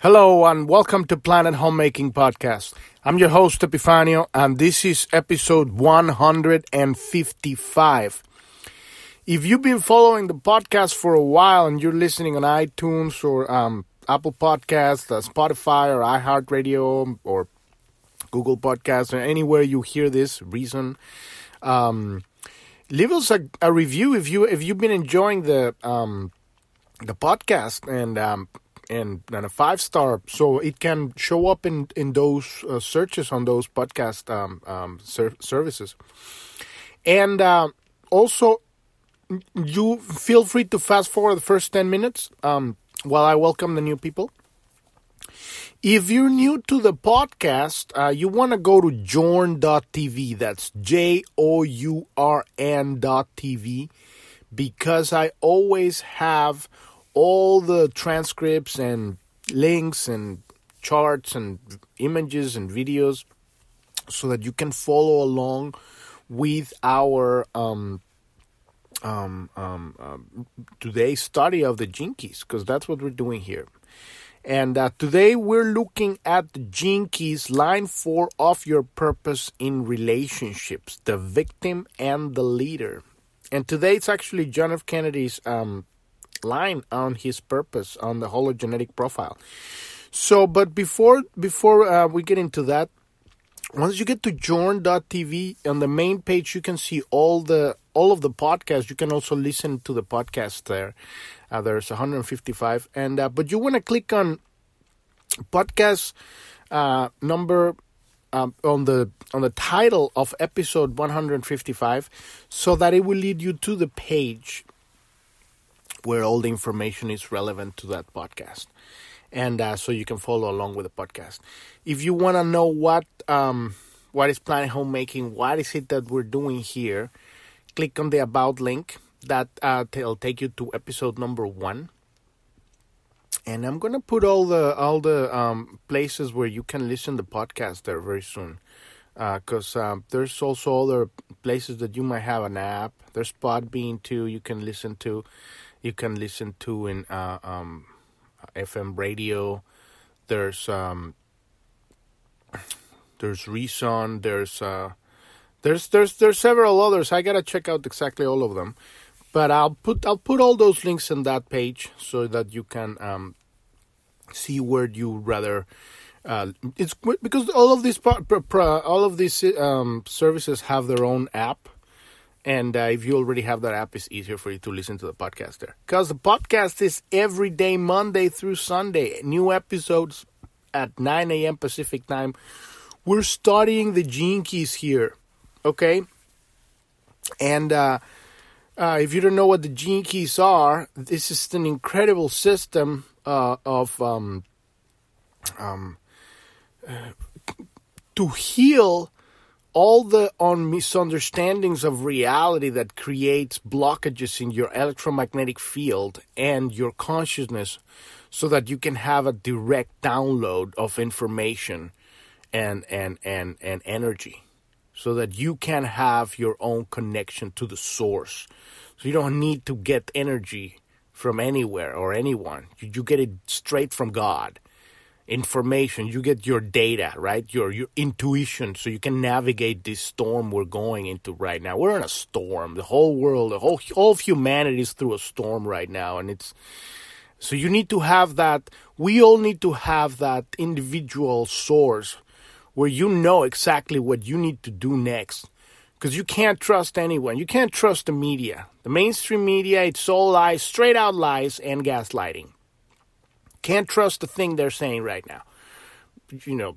Hello and welcome to Planet Homemaking Podcast. I'm your host Epifanio and this is episode 155. If you've been following the podcast for a while and you're listening on iTunes or um, Apple Podcasts, uh, Spotify or iHeartRadio or Google Podcasts or anywhere you hear this reason, um, leave us a, a, review if you if you've been enjoying the um, the podcast and um, and, and a five star so it can show up in in those uh, searches on those podcast um, um, ser- services. And uh, also you feel free to fast forward the first 10 minutes um, while i welcome the new people. If you're new to the podcast, uh, you want to go to journ.tv. That's J O U R N.tv because I always have all the transcripts and links and charts and images and videos so that you can follow along with our um, um, um, um today's study of the Gene Keys because that's what we're doing here. And uh, today we're looking at the Gene Keys, line four of your purpose in relationships, the victim and the leader. And today it's actually John F. Kennedy's um, line on his purpose on the hologenetic profile. So, but before before uh, we get into that, once you get to journ.tv on the main page, you can see all the all of the podcasts. You can also listen to the podcast there. Uh, there's 155, and uh, but you want to click on podcast uh, number um, on the on the title of episode 155 so that it will lead you to the page where all the information is relevant to that podcast. And uh, so you can follow along with the podcast. If you want to know what um, what is planet homemaking what is it that we're doing here click on the about link that uh, will take you to episode number one. And i'm gonna put all the all the um, places where you can listen to the podcast there very soon. Because uh, um, there's also other places that you might have an app. There's podbean too you can listen to you can listen to in uh, um, FM radio. There's um, there's Reason. There's uh, there's there's there's several others. I gotta check out exactly all of them, but I'll put I'll put all those links in that page so that you can um, see where you rather. Uh, it's because all of these all of these um, services have their own app and uh, if you already have that app, it's easier for you to listen to the podcast there. Because the podcast is every day, Monday through Sunday. New episodes at 9 a.m. Pacific time. We're studying the gene keys here, okay? And uh, uh, if you don't know what the gene keys are, this is an incredible system uh, of um, um, uh, to heal all the on misunderstandings of reality that creates blockages in your electromagnetic field and your consciousness so that you can have a direct download of information and and and and energy. So that you can have your own connection to the source. So you don't need to get energy from anywhere or anyone. You, you get it straight from god information. You get your data right? Your your intuition so you can navigate this storm we're going into right now. We're in a storm. The whole world the whole all of humanity is through a storm right now and it's so you need to have that we all need to have that individual source where you know exactly what you need to do next because you can't trust anyone. You can't trust the media. The mainstream media it's all lies straight out lies and gaslighting can't trust the thing they're saying right now. You know,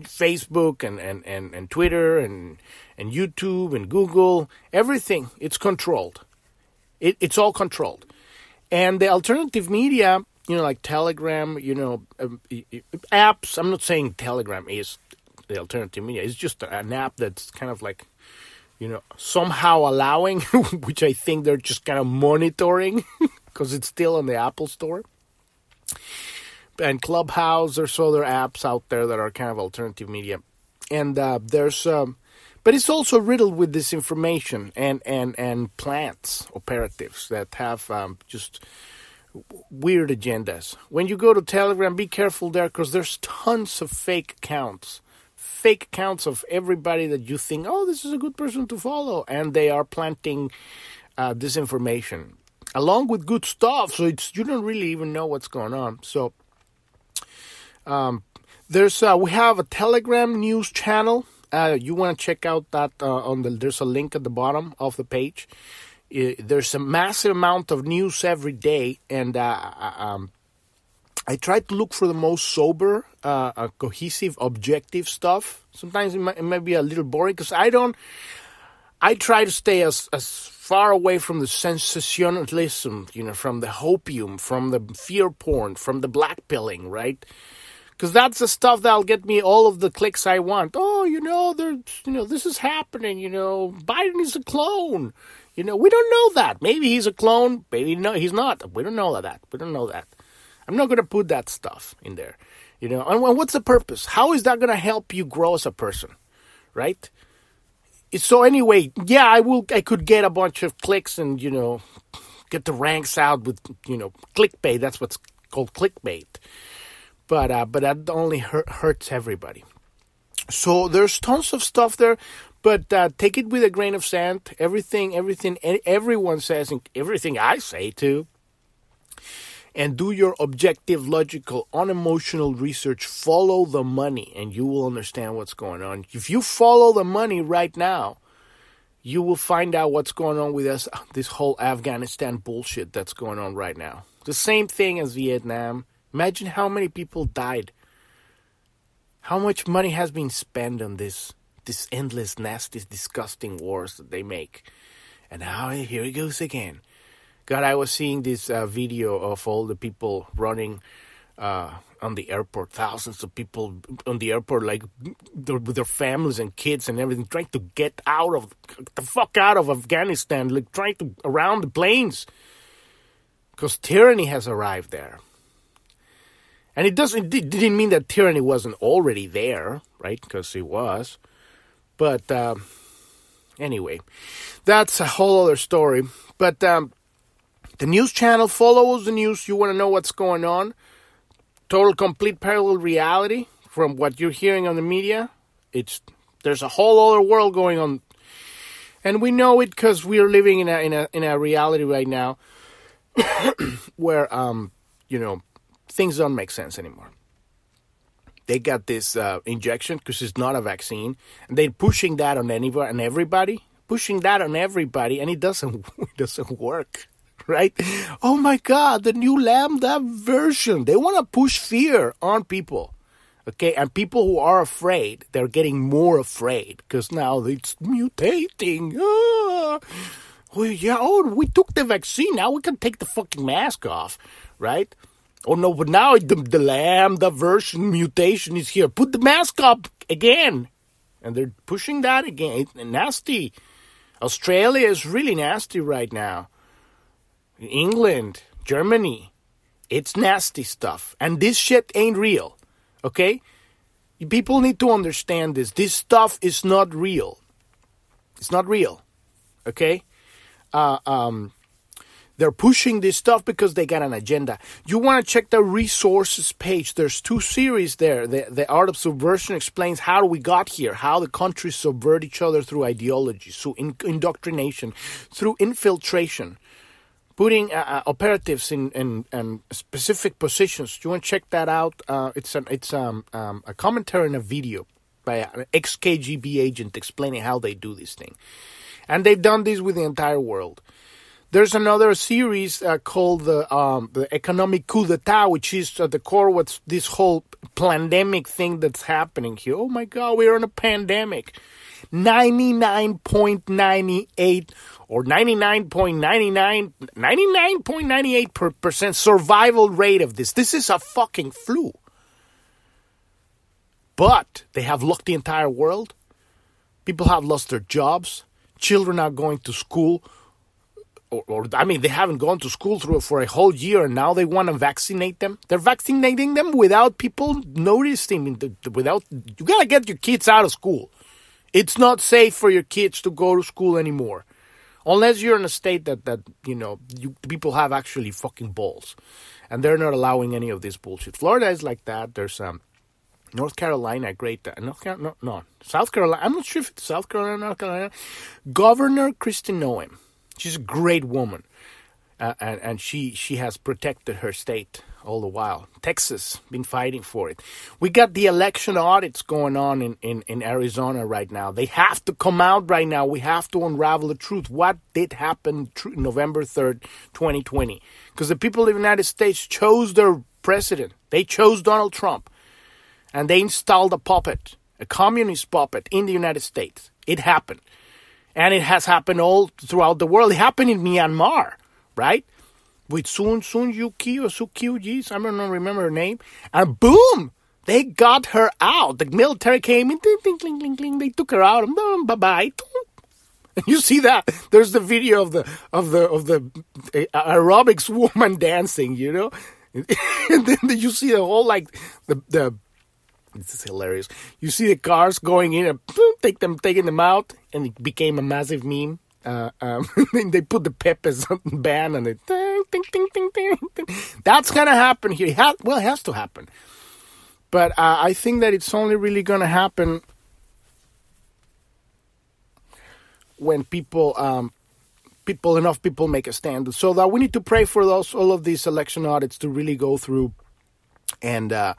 Facebook and, and, and, and Twitter and, and YouTube and Google, everything, it's controlled. It, it's all controlled. And the alternative media, you know, like Telegram, you know, um, apps, I'm not saying Telegram is the alternative media, it's just an app that's kind of like, you know, somehow allowing, which I think they're just kind of monitoring because it's still in the Apple Store and Clubhouse. There's other apps out there that are kind of alternative media, and uh, there's, um, but it's also riddled with disinformation and and and plants operatives that have um, just weird agendas. When you go to Telegram, be careful there because there's tons of fake accounts. Fake accounts of everybody that you think, oh, this is a good person to follow, and they are planting uh, disinformation along with good stuff. So it's you don't really even know what's going on. So um, there's uh, we have a Telegram news channel. Uh, you want to check out that uh, on the there's a link at the bottom of the page. there's a massive amount of news every day, and uh, um, I try to look for the most sober, uh, cohesive, objective stuff. Sometimes it might, it might be a little boring because I don't. I try to stay as as far away from the sensationalism, you know, from the hopium, from the fear porn, from the black pilling, right? Because that's the stuff that'll get me all of the clicks I want. Oh, you know, there's, you know, this is happening. You know, Biden is a clone. You know, we don't know that. Maybe he's a clone. Maybe no, he's not. We don't know that. We don't know that. I'm not going to put that stuff in there. You know, and what's the purpose? How is that going to help you grow as a person, right? So anyway, yeah, I will. I could get a bunch of clicks and you know get the ranks out with you know clickbait. That's what's called clickbait. But uh, but that only hurt, hurts everybody. So there's tons of stuff there, but uh, take it with a grain of sand. Everything, everything, everyone says, and everything I say too and do your objective, logical, unemotional research. Follow the money, and you will understand what's going on. If you follow the money right now, you will find out what's going on with us, this whole Afghanistan bullshit that's going on right now. The same thing as Vietnam. Imagine how many people died. How much money has been spent on this, this endless, nasty, disgusting wars that they make. And now here it goes again. God, I was seeing this uh, video of all the people running uh, on the airport, thousands of people on the airport, like with their families and kids and everything, trying to get out of the fuck out of Afghanistan, like trying to around the planes, because tyranny has arrived there. And it doesn't it didn't mean that tyranny wasn't already there, right? Because it was, but uh, anyway, that's a whole other story. But um, the news channel follows the news. You want to know what's going on. Total, complete parallel reality from what you're hearing on the media. It's there's a whole other world going on, and we know it because we are living in a in a in a reality right now where um you know things don't make sense anymore. They got this uh, injection because it's not a vaccine, and they're pushing that on anybody and everybody, pushing that on everybody, and it doesn't it doesn't work right? Oh my God, the new Lambda version. They want to push fear on people. Okay, and people who are afraid, they're getting more afraid because now it's mutating. Ah. Well, yeah, oh, we took the vaccine. Now we can take the fucking mask off, right? Oh no, but now the, the Lambda version mutation is here. Put the mask up again. And they're pushing that again. Nasty. Australia is really nasty right now. England, Germany. It's nasty stuff. And this shit ain't real. Okay? People need to understand this. This stuff is not real. It's not real. Okay? Uh, um, they're pushing this stuff because they got an agenda. You want to check the resources page. There's two series there. The, the Art of Subversion explains how we got here, how the countries subvert each other through ideology, through in, indoctrination, through infiltration putting uh, uh, operatives in, in, in, specific positions. You want to check that out? Uh, it's an, it's um, um, a commentary and a video by an ex KGB agent explaining how they do this thing, and they've done this with the entire world. There's another series uh, called the um, the economic coup d'état, which is at the core what's this whole pandemic thing that's happening here. Oh my God, we're in a pandemic. 99.98 or 99.99 99.98 percent survival rate of this. This is a fucking flu. But they have locked the entire world. People have lost their jobs. Children are going to school. Or, or, I mean, they haven't gone to school through for a whole year, and now they want to vaccinate them. They're vaccinating them without people noticing. Without you gotta get your kids out of school. It's not safe for your kids to go to school anymore unless you're in a state that that you know you, people have actually fucking balls, and they're not allowing any of this bullshit. Florida is like that. There's um, North Carolina, great. Uh, North Carolina, no, no, South Carolina. I'm not sure if it's South Carolina, or North Carolina. Governor Kristi Noem, she's a great woman, uh, and and she she has protected her state all the while. Texas been fighting for it. We got the election audits going on in, in, in Arizona right now. They have to come out right now. We have to unravel the truth. What did happen tr- November 3rd, 2020? Because the people of the United States chose their president. They chose Donald Trump. And they installed a puppet, a communist puppet in the United States. It happened. And it has happened all throughout the world. It happened in Myanmar, right? With Sun Sun Yuki or Sukyuji, I don't remember her name, and boom, they got her out. The military came in, ding, ding, ding, ding, ding, they took her out, bye bye. And you see that there's the video of the of the of the uh, aerobics woman dancing, you know, and then you see the whole like the the. This is hilarious. You see the cars going in and boom, take them, taking them out, and it became a massive meme. Uh, um, they put the Pepe's band on it. Ding, ding, ding, ding, ding, ding. That's gonna happen here. Ha- well, it has to happen. But uh, I think that it's only really gonna happen when people, um, people enough people make a stand. So that we need to pray for those all of these election audits to really go through, and uh,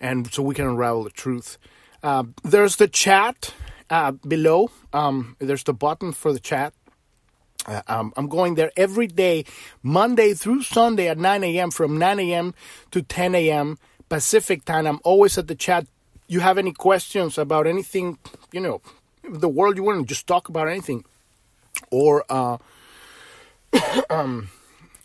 and so we can unravel the truth. Uh, there's the chat uh, below. Um, there's the button for the chat. Uh, um, I'm going there every day, Monday through Sunday at 9 a.m. from 9 a.m. to 10 a.m. Pacific time. I'm always at the chat. You have any questions about anything, you know, the world you want to just talk about anything, or uh, um,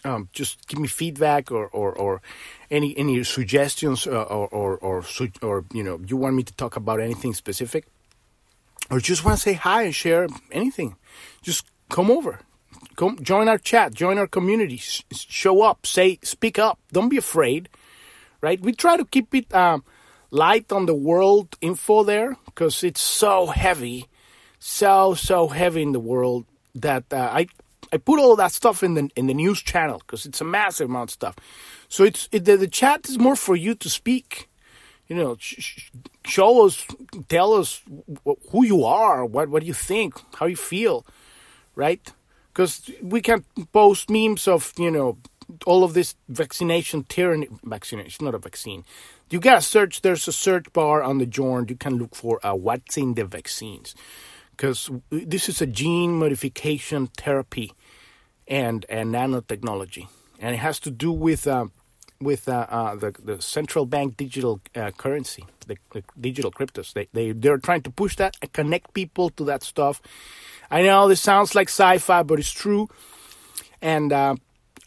um, just give me feedback or, or, or any any suggestions uh, or, or or or you know you want me to talk about anything specific or just want to say hi and share anything, just come over. Come join our chat, join our community, show up, say, speak up. Don't be afraid, right? We try to keep it um, light on the world info there because it's so heavy, so so heavy in the world that uh, I I put all that stuff in the in the news channel because it's a massive amount of stuff. So it's it, the, the chat is more for you to speak you know, sh- show us, tell us who you are, what what you think, how you feel, right? Because we can post memes of you know all of this vaccination tyranny. Vaccination, not a vaccine. You gotta search. There's a search bar on the Journ. You can look for uh, what's in the vaccines, because this is a gene modification therapy and and nanotechnology, and it has to do with. Uh, with uh, uh, the the central bank digital uh, currency, the, the, digital cryptos. They they they're trying to push that and connect people to that stuff. I know this sounds like sci-fi, but it's true. And uh,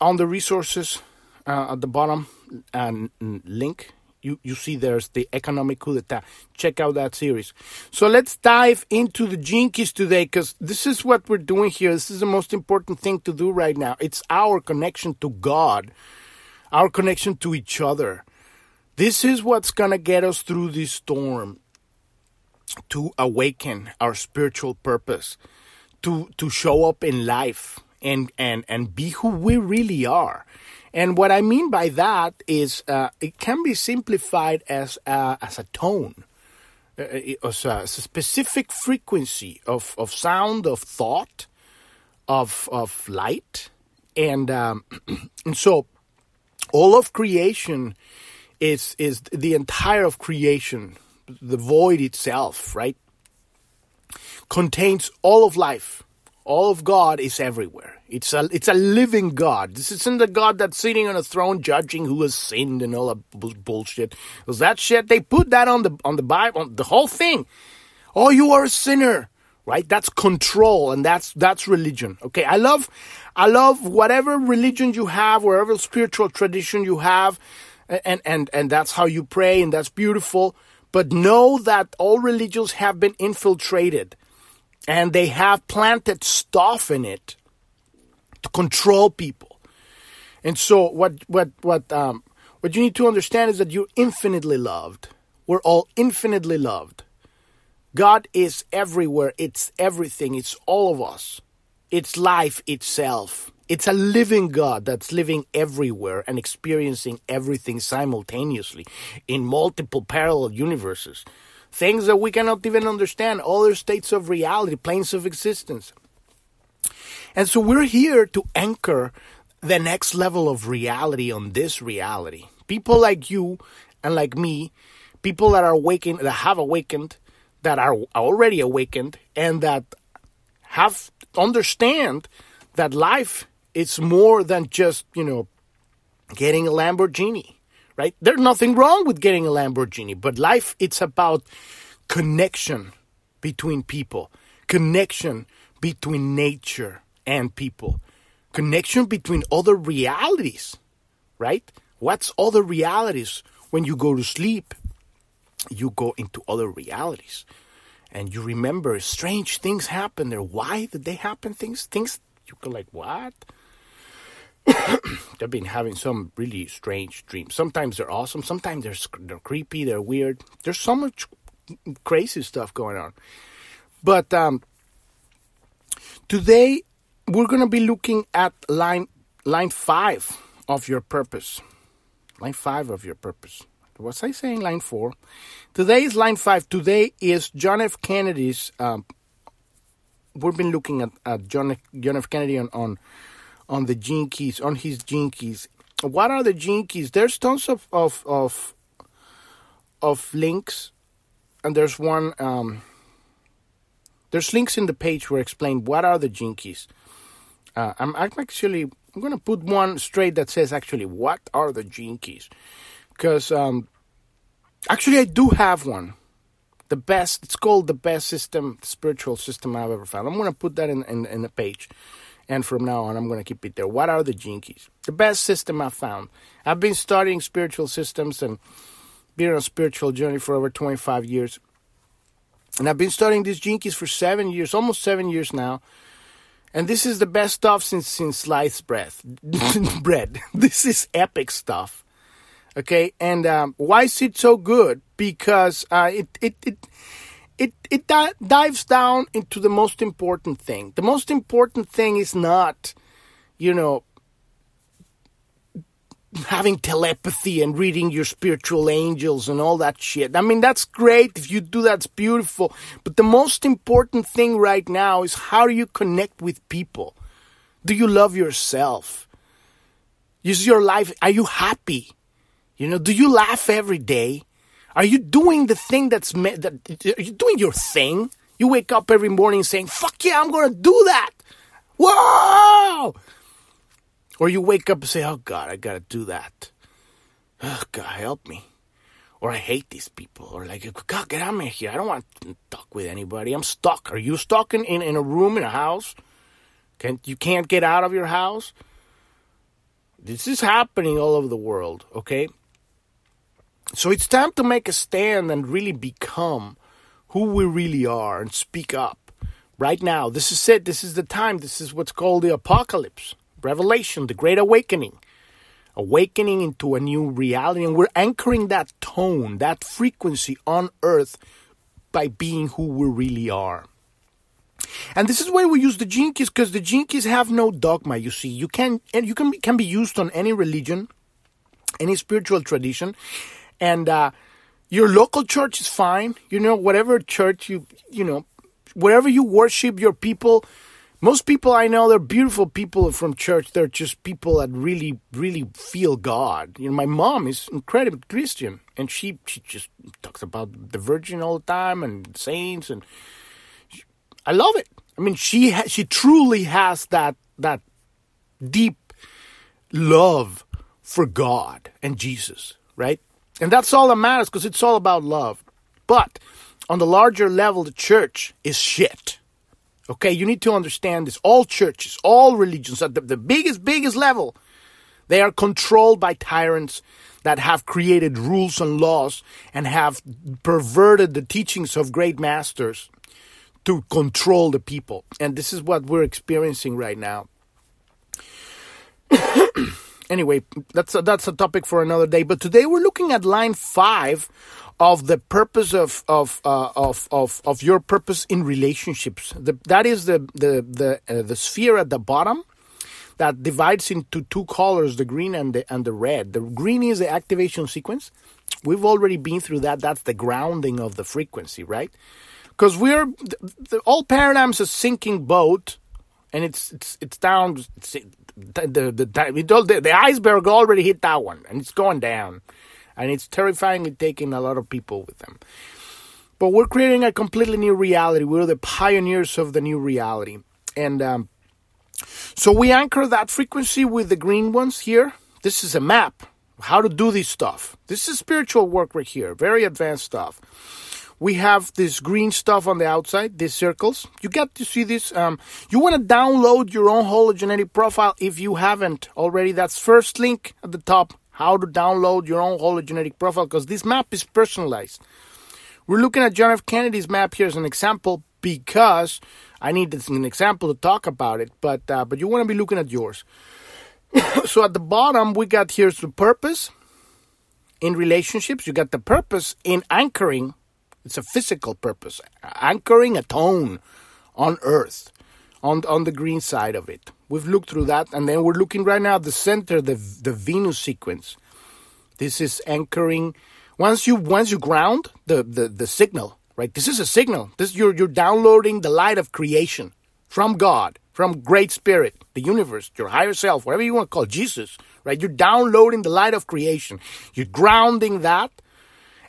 on the resources uh, at the bottom uh, link, you you see there's the economic coup d'état. Check out that series. So let's dive into the Gene Keys today, because this is what we're doing here. This is the most important thing to do right now. It's our connection to God our connection to each other. This is what's going to get us through this storm to awaken our spiritual purpose, to to show up in life and and and be who we really are. And what I mean by that is uh, it can be simplified as a, as a tone, uh, a, as a specific frequency of, of sound, of thought, of of light, and um, and so all of creation is is the entire of creation the void itself right contains all of life. All of god is everywhere. It's a it's a living god. This isn't the god that's sitting on a throne judging who has sinned and all that bullshit. Because that shit they put that on the on the bible on the whole thing. Oh you are a sinner right? That's control and that's that's religion okay? I love i love whatever religion you have whatever spiritual tradition you have and and and that's how you pray and that's beautiful. But know that all religions have been infiltrated and they have planted stuff in it to control people. And so what what what um what you need to understand is that you're infinitely loved. We're all infinitely loved God is everywhere. It's everything. It's all of us. It's life itself. It's a living God that's living everywhere and experiencing everything simultaneously in multiple parallel universes. Things that we cannot even understand, other states of reality, planes of existence. And so we're here to anchor the next level of reality on this reality. People like you and like me, people that are awakened, that have awakened, that are already awakened, and that have understand that life is more than just, you know, getting a Lamborghini, right? There's nothing wrong with getting a Lamborghini, but life, it's about connection between people, connection between nature and people, connection between other realities, right? What's other realities? When you go to sleep, you go into other realities. And you remember strange things happen there. Why did they happen? Things, things you go like, what? They've been having some really strange dreams. Sometimes they're awesome. Sometimes they're they're creepy. They're weird. There's so much crazy stuff going on. But um, today we're going to be looking at line line five of your purpose. Line five of your purpose. Was I saying line four? Today is line five. Today is John F. Kennedy's. Um, we've been looking at, at John F. John F. Kennedy on, on on the gene keys on his gene keys. What are the gene keys? There's tons of of of, of links, and there's one. Um, there's links in the page where I explain what are the gene keys. Uh, I'm, I'm actually I'm to put one straight that says actually what are the gene keys, because um, actually I do have one. The best. It's called the best system, spiritual system I've ever found. I'm going to put that in in, in the page, and from now on I'm going to keep it there. What are the Gene Keys? The best system I've found. I've been studying spiritual systems and been on a spiritual journey for over 25 years. And I've been studying these Gene Keys for seven years, almost seven years now. And this is the best stuff since since sliced bread. bread. This is epic stuff. Okay, and um, why is it so good? Because uh, it it it it it di- dives down into the most important thing. The most important thing is not, you know, having telepathy and reading your spiritual angels and all that shit. I mean, that's great. If you do that's beautiful. But the most important thing right now is how do you connect with people? Do you love yourself? Is your life, are you happy? You know, do you laugh every day? Are you doing the thing that's, me- that, are you doing your thing? You wake up every morning saying, fuck yeah, I'm going to do that. Whoa! Or you wake up and say, oh God, I gotta do that. Oh God, help me. Or I hate these people. Or like, God, get out of here. I don't want to talk with anybody. I'm stuck. Are you stuck in, in, in a room in a house? Can't you can't get out of your house? This is happening all over the world, okay? So it's time to make a stand and really become who we really are and speak up. Right now, this is it. This is the time. This is what's called the apocalypse. Revelation, the Great Awakening, awakening into a new reality. And we're anchoring that tone, that frequency on earth by being who we really are. And this is why we use the Gene Keys, because the Gene Keys have no dogma. You see, you can and you can be, can be used on any religion, any spiritual tradition, and uh, your local church is fine. You know, whatever church you you know, wherever you worship your people, most people I know, they're beautiful people from church. They're just people that really, really feel God. You know, my mom is incredible Christian, and she she just talks about the Virgin all the time and saints, and she, I love it. I mean, she ha- she truly has that that deep love for God and Jesus, right? And that's all that matters because it's all about love. But on the larger level, the church is shit. Okay, you need to understand this. All churches, all religions, at the, the biggest, biggest level, they are controlled by tyrants that have created rules and laws and have perverted the teachings of great masters to control the people. And this is what we're experiencing right now. anyway, that's a, that's a topic for another day. But today we're looking at line five of the purpose of of uh, of, of of your purpose in relationships. The, that is the the the uh, the sphere at the bottom that divides into two colors, the green and the and the red. The green is the activation sequence. We've already been through that. That's the grounding of the frequency, right? Because we're the, the, all paradigms a sinking boat, and it's it's it's down. It's, the the the, the iceberg already hit that one, and it's going down and it's terrifyingly taking a lot of people with them. But we're creating a completely new reality. We're the pioneers of the new reality, and um, so we anchor that frequency with the green ones here. This is a map how to do this stuff. This is spiritual work right here, very advanced stuff. We have this green stuff on the outside, these circles. You get to see this. Um, you want to download your own hologenetic profile if you haven't already. That's first link at the top how to download your own hologenetic profile because this map is personalized. We're looking at John F. Kennedy's map here as an example because I need an example to talk about it, but uh, but you want to be looking at yours. so at the bottom we got here's the purpose in relationships. You got the purpose in anchoring. It's a physical purpose, anchoring a tone on Earth on on the green side of it. We've looked through that, and then we're looking right now at the center, the the Venus sequence. This is anchoring. Once you once you ground the, the, the signal, right? This is a signal. This you're you're downloading the light of creation from God, from Great Spirit, the universe, your higher self, whatever you want to call it, Jesus, right? You're downloading the light of creation. You're grounding that,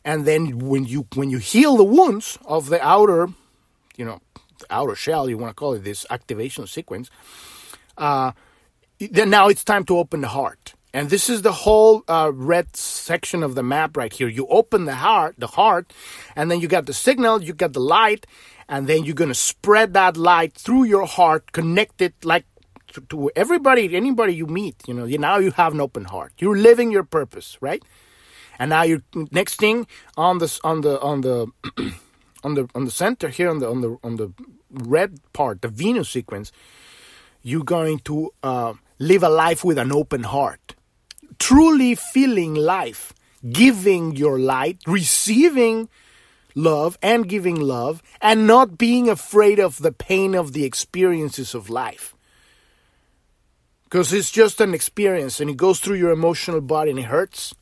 and then when you when you heal the wounds of the outer, you know, outer shell, you want to call it this activation sequence, uh, then now it's time to open the heart. And this is the whole uh, red section of the map right here. You open the heart, the heart, and then you got the signal, you got the light, and then you're gonna spread that light through your heart, connect it like to, to everybody, anybody you meet. You know, you, now you have an open heart. You're living your purpose, right? And now you next thing on the on the on the on the on the center here on the on the on the red part, the Venus sequence, you're going to uh, live a life with an open heart, truly feeling life, giving your light, receiving love and giving love, and not being afraid of the pain of the experiences of life. Because it's just an experience and it goes through your emotional body and it hurts.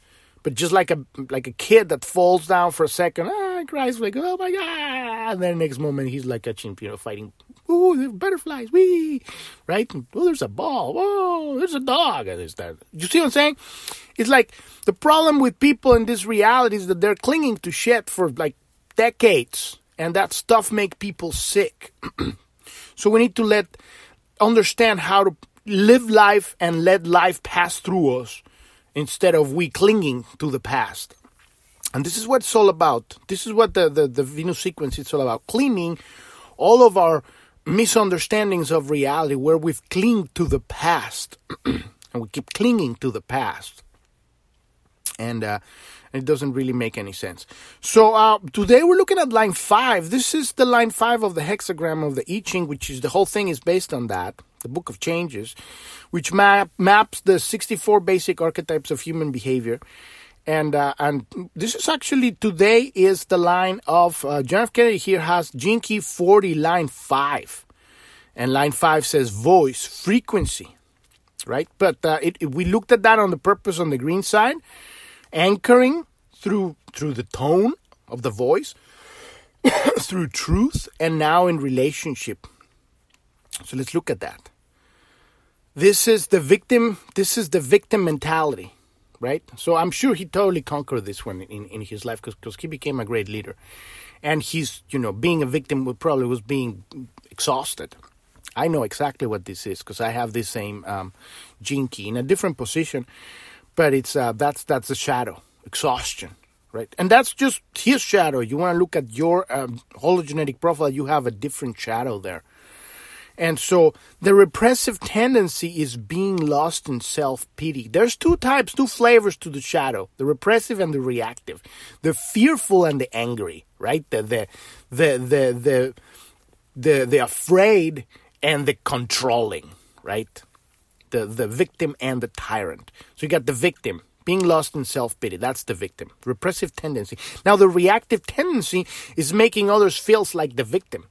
But just like a like a kid that falls down for a second, ah, cries like, oh my god, and then the next moment he's like catching, you know, fighting. Ooh, the butterflies, wee, right? Oh, there's a ball. Oh, there's a dog. And there's that. You see what I'm saying? It's like the problem with people in this reality is that they're clinging to shit for like decades, and that stuff make people sick. so we need to let understand how to live life and let life pass through us instead of we clinging to the past. And this is what it's all about. This is what the, the, the Venus sequence is all about. Cleaning all of our misunderstandings of reality where we've clinged to the past. and we keep clinging to the past. And uh, it doesn't really make any sense. So uh, today we're looking at line five. This is the line five of the hexagram of the I Ching, which is the whole thing is based on that the Book of Changes, which map, maps the 64 basic archetypes of human behavior. And uh, and this is actually today is the line of uh, John F. Kennedy here has Gene Key 40 line 5. And line 5 says voice, frequency, right? But uh, it, it, we looked at that on the purpose on the green side, anchoring through through the tone of the voice, through truth, and now in relationship. So let's look at that. This is the victim. This is the victim mentality, right? So I'm sure he totally conquered this one in, in his life because he became a great leader, and he's you know being a victim probably was being exhausted. I know exactly what this is because I have this same um, gene key in a different position, but it's uh, that's that's the shadow exhaustion, right? And that's just his shadow. You want to look at your um, hologenetic profile, you have a different shadow there. And so the repressive tendency is being lost in self pity. There's two types, two flavors to the shadow the repressive and the reactive, the fearful and the angry, right? The, the, the, the, the, the, the afraid and the controlling, right? The, the victim and the tyrant. So you got the victim, being lost in self pity. That's the victim. Repressive tendency. Now, the reactive tendency is making others feel like the victim.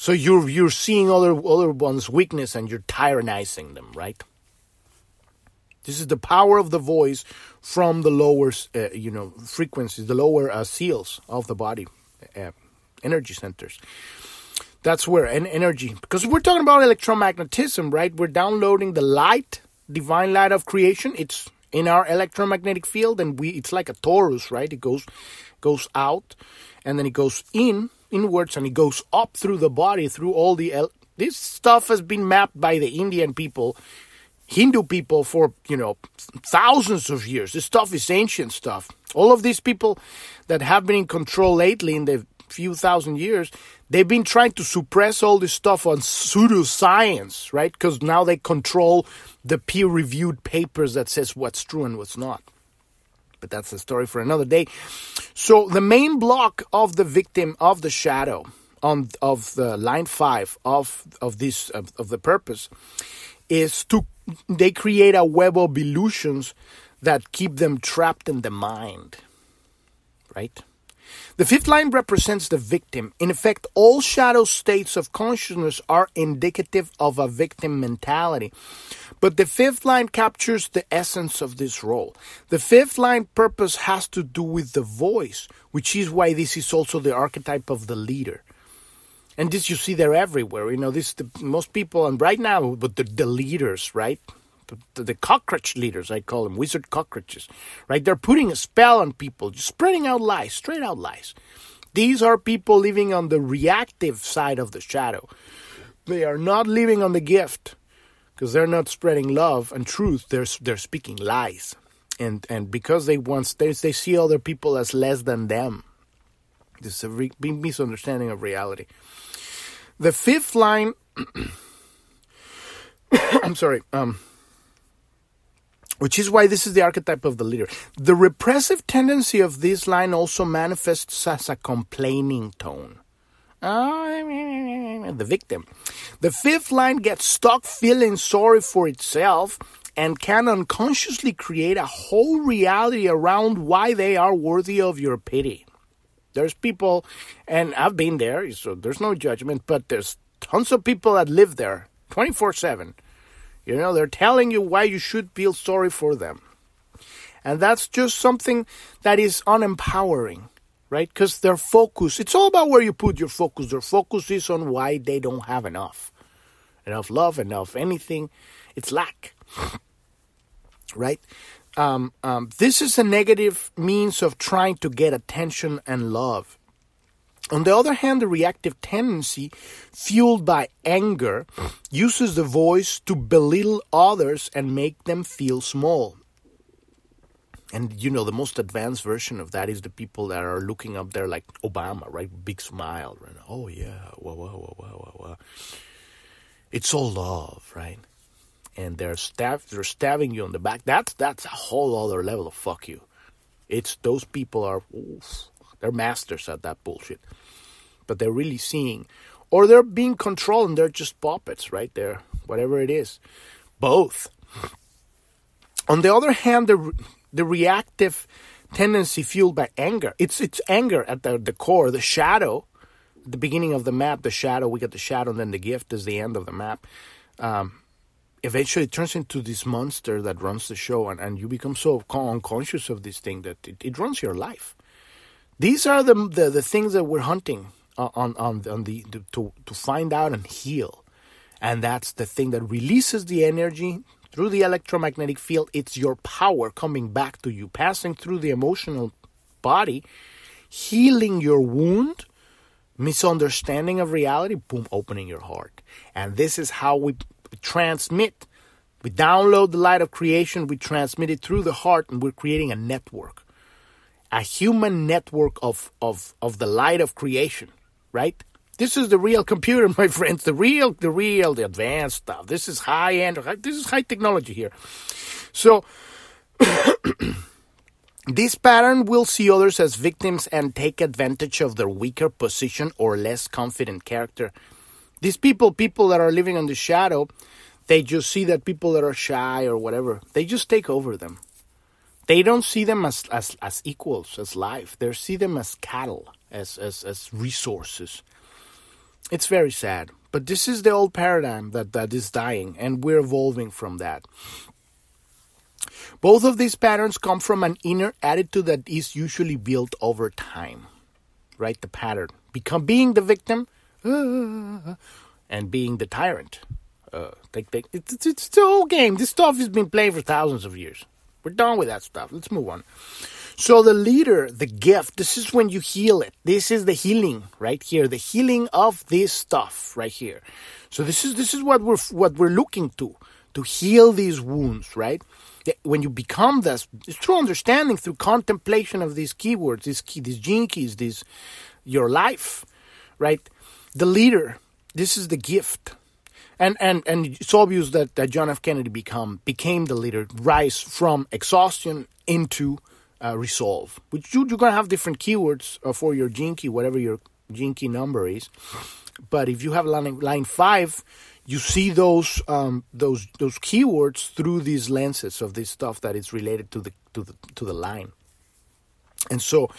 So you're, you're seeing other, other one's weakness and you're tyrannizing them, right? This is the power of the voice from the lower, uh, you know, frequencies, the lower uh, seals of the body, uh, energy centers. That's where an energy, because we're talking about electromagnetism, right? We're downloading the light, divine light of creation. It's in our electromagnetic field, and we it's like a torus, right? It goes goes out, and then it goes in inwards, and it goes up through the body, through all the. El- this stuff has been mapped by the Indian people Hindu people for, you know, thousands of years. This stuff is ancient stuff. All of these people that have been in control lately in the few thousand years, they've been trying to suppress all this stuff on pseudoscience, right? Because now they control the peer-reviewed papers that says what's true and what's not. But that's a story for another day. So the main block of the victim of the shadow on of the line five of of this of, of the purpose is to they create a web of illusions that keep them trapped in the mind. Right? The fifth line represents the victim. In effect, all shadow states of consciousness are indicative of a victim mentality. But the fifth line captures the essence of this role. The fifth line purpose has to do with the voice, which is why this is also the archetype of the leader and this you see there everywhere. You know, this the, most people, and right now, but the, the leaders, right? The, the, cockroach leaders, I call them wizard cockroaches, right? They're putting a spell on people, spreading out lies, straight out lies. These are people living on the reactive side of the shadow. They are not living on the gift because they're not spreading love and truth. They're they're speaking lies, and and because they want they they see other people as less than them. This is a re- misunderstanding of reality. The fifth line, I'm sorry, um, which is why this is the archetype of the leader. The repressive tendency of this line also manifests as a complaining tone. Ah, the victim. The fifth line gets stuck feeling sorry for itself and can unconsciously create a whole reality around why they are worthy of your pity. There's people, and I've been there, so there's no judgment, but there's tons of people that live there 24 7. You know, they're telling you why you should feel sorry for them. And that's just something that is unempowering, right? Because their focus, it's all about where you put your focus. Their focus is on why they don't have enough. Enough love, enough anything. It's lack, right? um, um, this is a negative means of trying to get attention and love. On the other hand, the reactive tendency, fueled by anger, uses the voice to belittle others and make them feel small. And you know, the most advanced version of that is the people that are looking up there like Obama, right? Big smile, right? Oh, yeah, whoa, whoa, whoa, whoa, whoa. It's all love, right? and they're stab they're stabbing you on the back. That's that's a whole other level of fuck you. It's those people are oof, they're masters at that bullshit. But they're really seeing or they're being controlled and they're just puppets right there, whatever it is. Both. On the other hand, the the reactive tendency fueled by anger. It's it's anger at the, the core, the shadow, the beginning of the map, the shadow, we get the shadow, and then the gift is the end of the map. Um, eventually it turns into this monster that runs the show and, and you become so unconscious of this thing that it, it runs your life these are the, the, the things that we're hunting on on, on the, to, to find out and heal. And that's the thing that releases the energy through the electromagnetic field. It's your power coming back to you passing through the emotional body healing your wound misunderstanding of reality boom opening your heart. And this is how we transmit, we download the light of creation, we transmit it through the heart, and we're creating a network. A human network of, of, of the light of creation, right? This is the real computer, my friends. The real, the real, the advanced stuff. This is high end. This is high technology here. So, this pattern will see others as victims and take advantage of their weaker position or less confident character these people, people that are living on the shadow, They just see that people that are shy or whatever, they just take over them. They don't see them as, as, as equals, as life. They see them as cattle, as, as, as resources. It's very sad. But this is the old paradigm that, that is dying, and we're evolving from that. Both of these patterns come from an inner attitude that is usually built over time. Right? The pattern. Become being the victim uh, and being the tyrant. Uh, they, they, it's, it's, it's the whole game. This stuff has been played for thousands of years. We're done with that stuff. Let's move on. So the leader, the gift, this is when you heal it. This is the healing right here, the healing of this stuff right here. So this is this is what we're what we're looking to to heal these wounds, right? When you become this, it's through understanding, through contemplation of these keywords, these key, these gene keys, these your life, right? The leader, this is the gift and and and it's obvious that, that John F. Kennedy become became the leader, rise from exhaustion into uh, resolve. Which you, you're gonna have different keywords uh, for your Gene Key, whatever your Gene Key number is. But if you have line, line five, you see those um, those those keywords through these lenses of this stuff that is related to the to the to the line. And so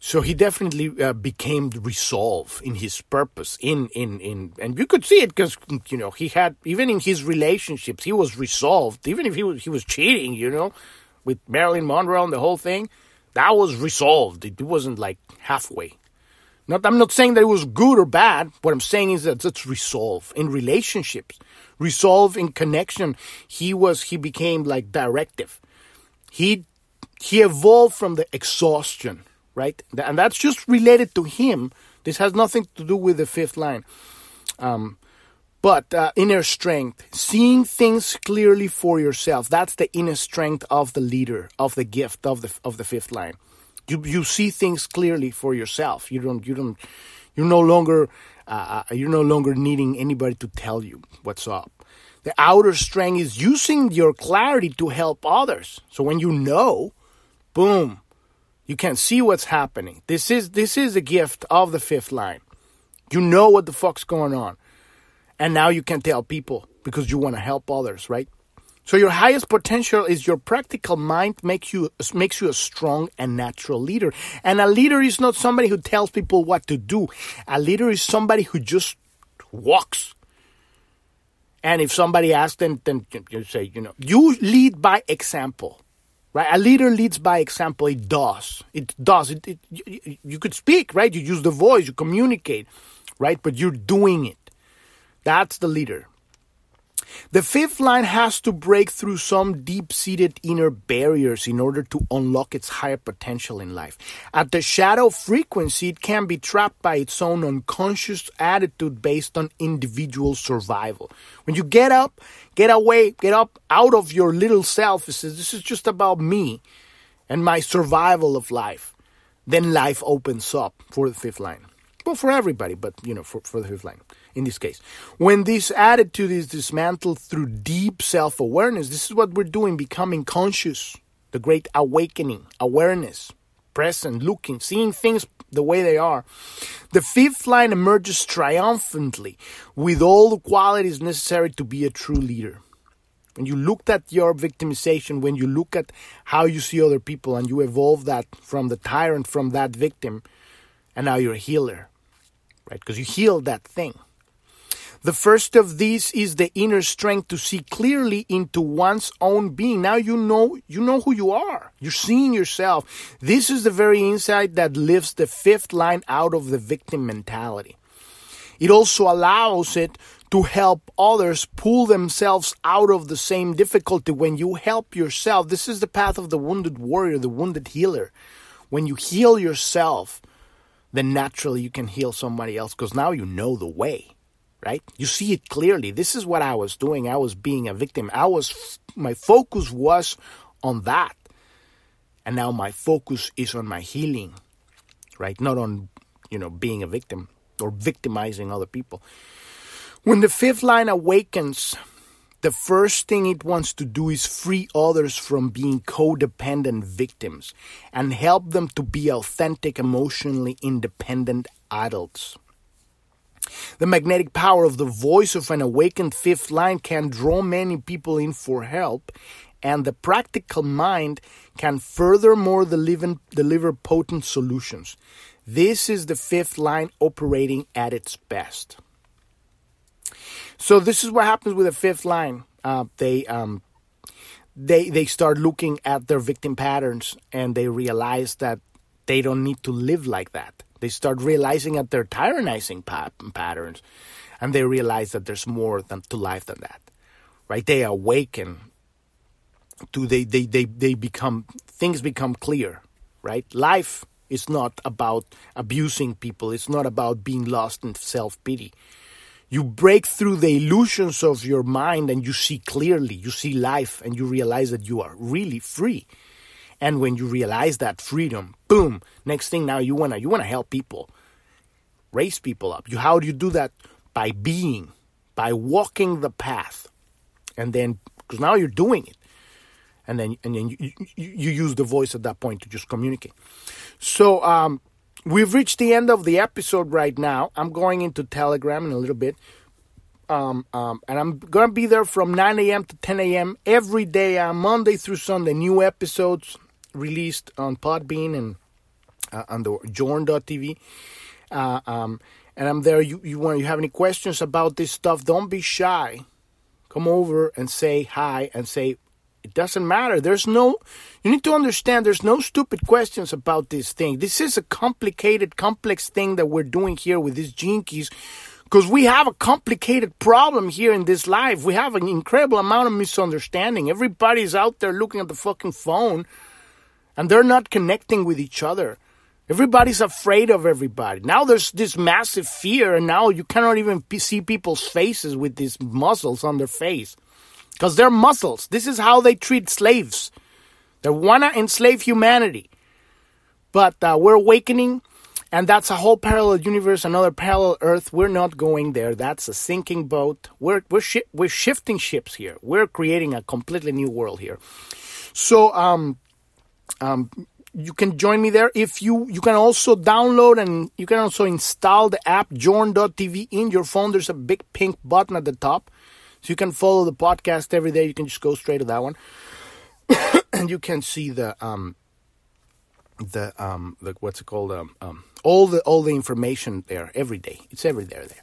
so he definitely uh, became resolve in his purpose in in in and you could see it because you know he had even in his relationships he was resolved. Even if he was he was cheating you know with Marilyn Monroe and the whole thing that was resolved. It wasn't like halfway. Not I'm not saying that it was good or bad. What I'm saying is that it's resolve in relationships resolve in connection. He was he became like directive. He he evolved from the exhaustion right? And that's just related to him. This has nothing to do with the fifth line. Um, but uh, inner strength, seeing things clearly for yourself. That's the inner strength of the leader, of the gift of the of the fifth line. You you see things clearly for yourself. You don't you don't you're no longer uh, uh you're no longer needing anybody to tell you what's up. The outer strength is using your clarity to help others. So when you know, boom, you can see what's happening. This is this is a gift of the fifth line. You know what the fuck's going on. And now you can tell people because you want to help others, right? So your highest potential is your practical mind makes you makes you a strong and natural leader. And a leader is not somebody who tells people what to do. A leader is somebody who just walks. And if somebody asks, them, then you say, you know, you lead by example. Right? A leader leads by example. It does. It does. It, it, you, you could speak, right? You use the voice, you communicate, right? But you're doing it. That's the leader. The fifth line has to break through some deep seated inner barriers in order to unlock its higher potential in life. At the shadow frequency, it can be trapped by its own unconscious attitude based on individual survival. When you get up, get away, get up out of your little self, it says, This is just about me and my survival of life. Then life opens up for the fifth line. Well, for everybody, but you know, for, for the fifth line in this case. When this attitude is dismantled through deep self awareness, this is what we're doing becoming conscious, the great awakening, awareness, present, looking, seeing things the way they are. The fifth line emerges triumphantly with all the qualities necessary to be a true leader. When you look at your victimization, when you look at how you see other people and you evolve that from the tyrant, from that victim, and now you're a healer, right? Because you heal that thing. The first of these is the inner strength to see clearly into one's own being. Now you know you know who you are. You're seeing yourself. This is the very insight that lifts the fifth line out of the victim mentality. It also allows it to help others pull themselves out of the same difficulty when you help yourself. This is the path of the wounded warrior, the wounded healer. When you heal yourself, then naturally you can heal somebody else because now you know the way right? You see it clearly. This is what I was doing. I was being a victim. I was, my focus was on that. And now my focus is on my healing, right? Not on, you know, being a victim or victimizing other people. When the fifth line awakens, the first thing it wants to do is free others from being codependent victims and help them to be authentic, emotionally independent adults. The magnetic power of the voice of an awakened fifth line can draw many people in for help, and the practical mind can furthermore deliver, potent solutions. This is the fifth line operating at its best. So this is what happens with the fifth line. Uh, they um, they they start looking at their victim patterns and they realize that they don't need to live like that. They start realizing that they're tyrannizing pa- patterns, and they realize that there's more than, to life than that. Right? They awaken to they, they they they become things become clear. Right? Life is not about abusing people. It's not about being lost in self pity you break through the illusions of your mind and you see clearly, you see life, and you realize that you are really free. And when you realize that freedom, boom, next thing now you wanna you wanna help people, raise people up. You how do you do that? By being, by walking the path, and then because now you're doing it, and then and then you, you, you use the voice at that point to just communicate. So um, We've reached the end of the episode right now. I'm going into Telegram in a little bit. Um, um, and I'm to be there from 9 a.m. to 10 a.m. every day, uh, Monday through Sunday. New episodes released on Podbean and uh, on the Journ.tv. Uh, um, and I'm there. You, you want you have any questions about this stuff? Don't be shy. Come over and say hi and say it doesn't matter. There's no, you need to understand there's no stupid questions about this thing. This is a complicated, complex thing that we're doing here with these Gene Keys. because we have a complicated problem here in this life. We have an incredible amount of misunderstanding. Everybody's out there looking at the fucking phone and they're not connecting with each other. Everybody's afraid of everybody. Now there's this massive fear, and now you cannot even see people's faces with these muscles on their face because they're muscles. This is how they treat slaves. They want to enslave humanity. But uh, we're awakening, and that's a whole parallel universe, another parallel Earth. We're not going there. That's a sinking boat. We're we're shi- we're shifting ships here. We're creating a completely new world here. So um um you can join me there if you you can also download and you can also install the app journ.tv in your phone there's a big pink button at the top so you can follow the podcast every day. You can just go straight to that one, and you can see the um the um the what's it called um, um all the all the information there every day. It's every day there.